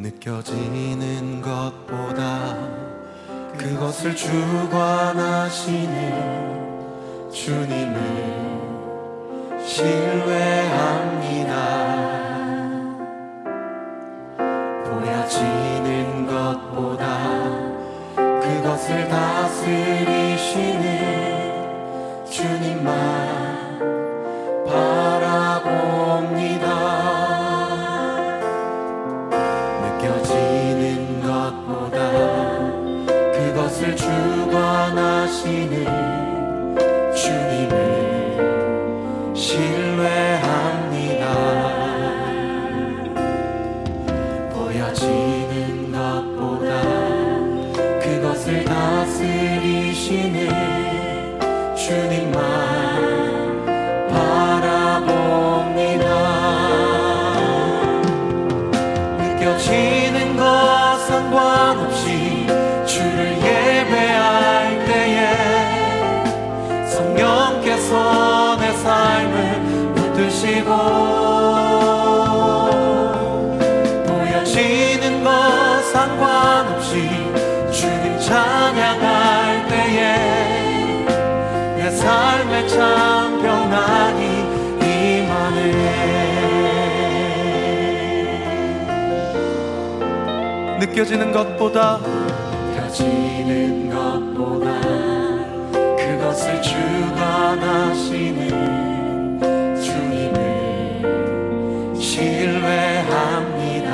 느껴지는 것보다 그것을 주관하시는 주님을 신뢰합니다. 보여지는 것보다 그것을 다스리시는 하시네. 찬양할 때에 내 삶에 참 평안이 임하네 느껴지는 것보다 느껴지는 것보다 그것을 주가 다시는 주님을 신뢰합니다.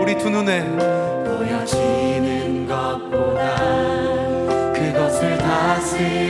우리 두 눈에 see.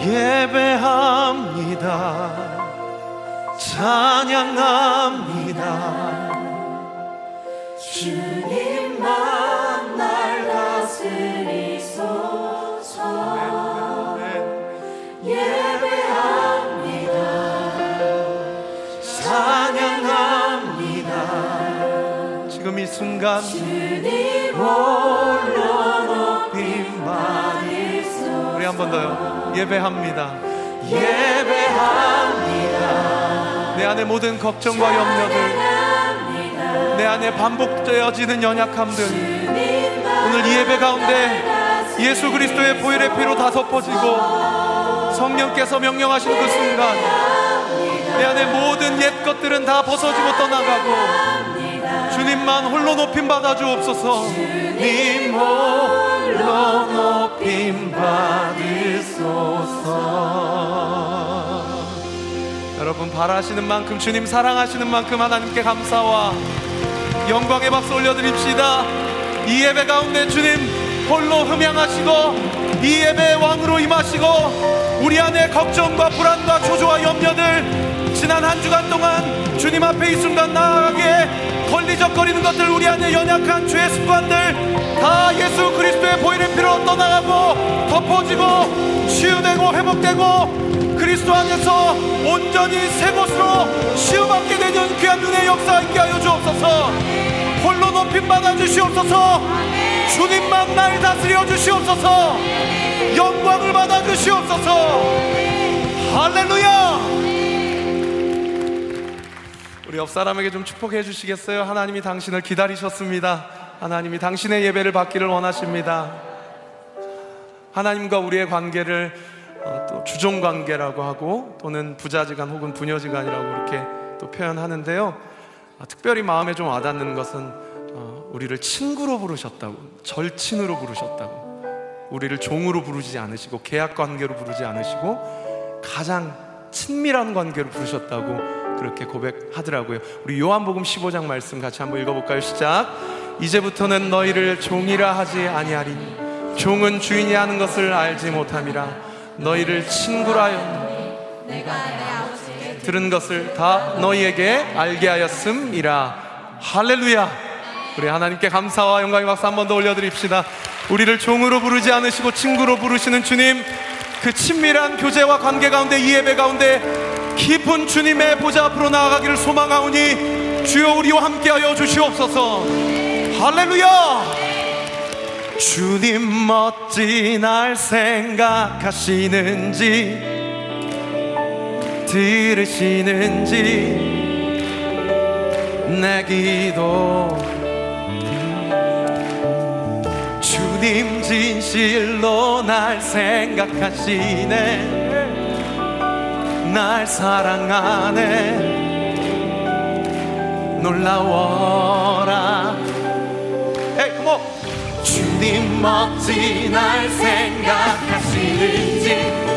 예배합니다. 찬양합니다. 주님만 날 다스리소서. 예배합니다. 찬양합니다. 지금 이 순간 주님 올려 높임 받으소서. 우리 한 번 더요. 예배합니다. 예배합니다. 내 안에 모든 걱정과 염려들 내 안에 반복되어지는 연약함들 오늘 이 예배 가운데 예수 그리스도의 보혈의 피로 다 덮어지고 성령께서 명령하신 그 순간 내 안에 모든 옛 것들은 다 벗어지고 떠나가고 주님만 홀로 높임 받아 주옵소서. 주님 홀 로 높임 받으소서. 바라시는 만큼 주님 사랑하시는 만큼 하나님께 감사와 영광의 박수 올려드립시다. 이 예배 가운데 주님 홀로 흠양하시고 이 예배의 왕으로 임하시고 우리 안에 걱정과 불안과 초조와 염려들 지난 한 주간 동안 주님 앞에 이 순간 나아가게 걸리적거리는 것들 우리 안에 연약한 죄의 습관들 다 예수 그리스도의 보이는 피로 떠나가고 덮어지고 치유되고 회복되고 그리스도 안에서 온전히 새 것으로 치유받게 되는 귀한 눈의 역사 있게 하여 주옵소서. 홀로 높임 받아 주시옵소서. 주님만 날 다스려 주시옵소서. 영광을 받아 주시옵소서. 할렐루야 우리 옆 사람에게 좀 축복해 주시겠어요? 하나님이 당신을 기다리셨습니다. 하나님이 당신의 예배를 받기를 원하십니다. 하나님과 우리의 관계를 어, 또 주종 관계라고 하고 또는 부자지간 혹은 부녀지간이라고 이렇게 또 표현하는데요. 아, 특별히 마음에 좀 와닿는 것은 어, 우리를 친구로 부르셨다고, 절친으로 부르셨다고, 우리를 종으로 부르지 않으시고 계약 관계로 부르지 않으시고 가장 친밀한 관계로 부르셨다고 그렇게 고백하더라고요. 우리 요한복음 15장 말씀 같이 한번 읽어볼까요? 시작. 이제부터는 너희를 종이라 하지 아니하리니 종은 주인이 하는 것을 알지 못함이라 너희를 친구라 하였노니 들은 것을 다 너희에게 알게 하였음이라 할렐루야 우리 하나님께 감사와 영광의 박수 한 번 더 올려드립시다 우리를 종으로 부르지 않으시고 친구로 부르시는 주님 그 친밀한 교제와 관계 가운데 이 예배 가운데 깊은 주님의 보좌 앞으로 나아가기를 소망하오니 주여 우리와 함께하여 주시옵소서. 할렐루야! 주님 멋진 날 생각하시는지 들으시는지 내 기도. 주님 진실로 날 생각하시네 날 사랑하네. 놀라워라. 에이 컴온 주님 멋진 날 생각하시는지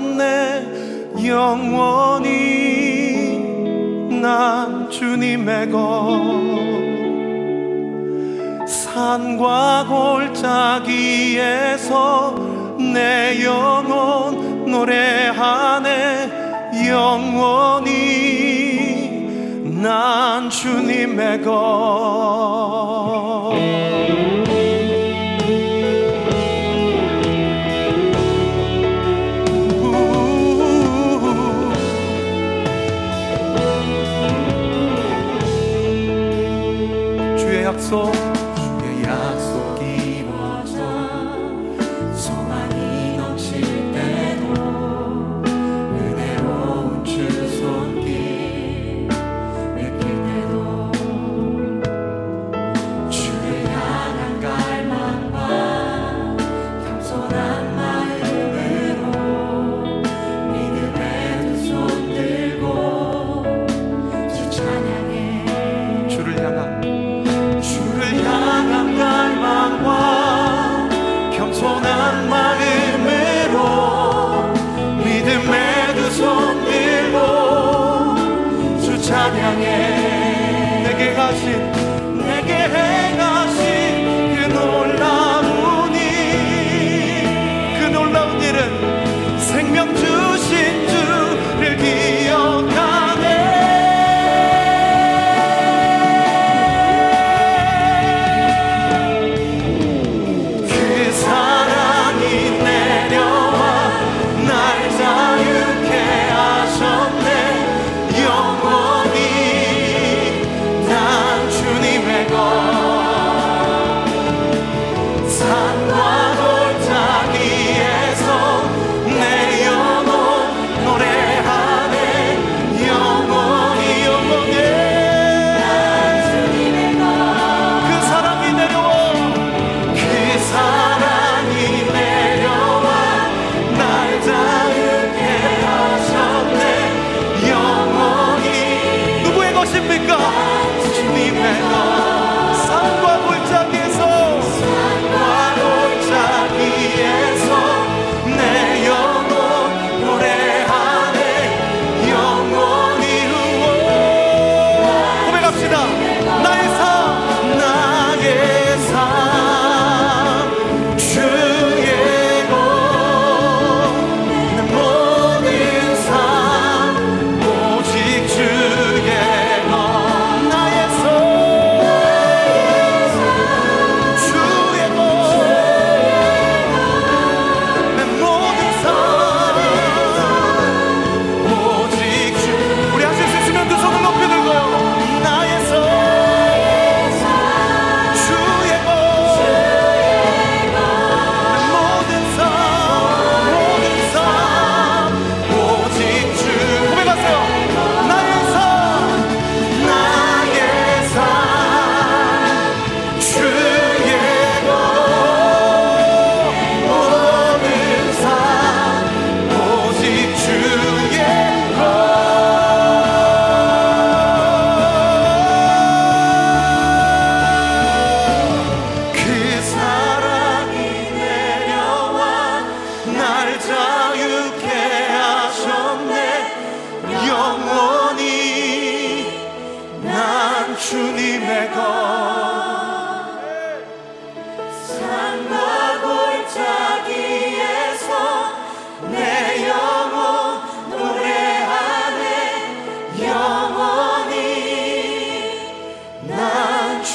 없네. 영원히 난 주님의 것. 산과 골짜기에서 내 영혼 노래하네. 영원히 난 주님의 것.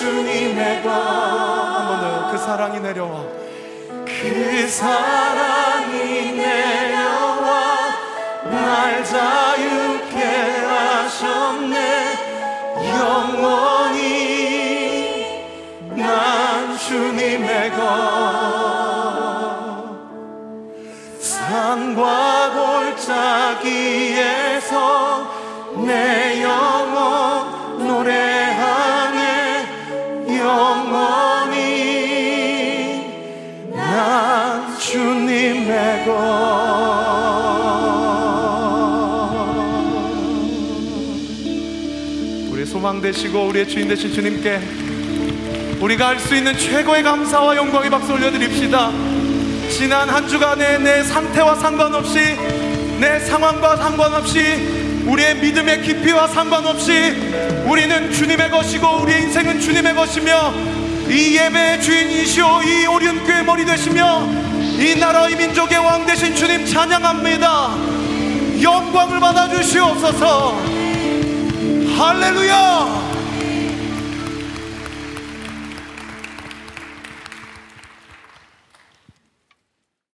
주님의 것한번 더요 그 사랑이 내려와. 그 사랑이 내려와. 날 자유케 하셨네. 영원히 난 주님의 것 산과 골짜기에 것 우리 소망 되시고 우리의 주인 되신 주님께 우리가 할 수 있는 최고의 감사와 영광의 박수 올려드립시다. 지난 한 주간의 내 상태와 상관없이 내 상황과 상관없이 우리의 믿음의 깊이와 상관없이 우리는 주님의 것이고 우리의 인생은 주님의 것이며 이 예배의 주인이시오. 이 오륜교의 머리 되시며 이 나라 이 민족의 왕 되신 주님 찬양합니다. 영광을 받아 주시옵소서. 할렐루야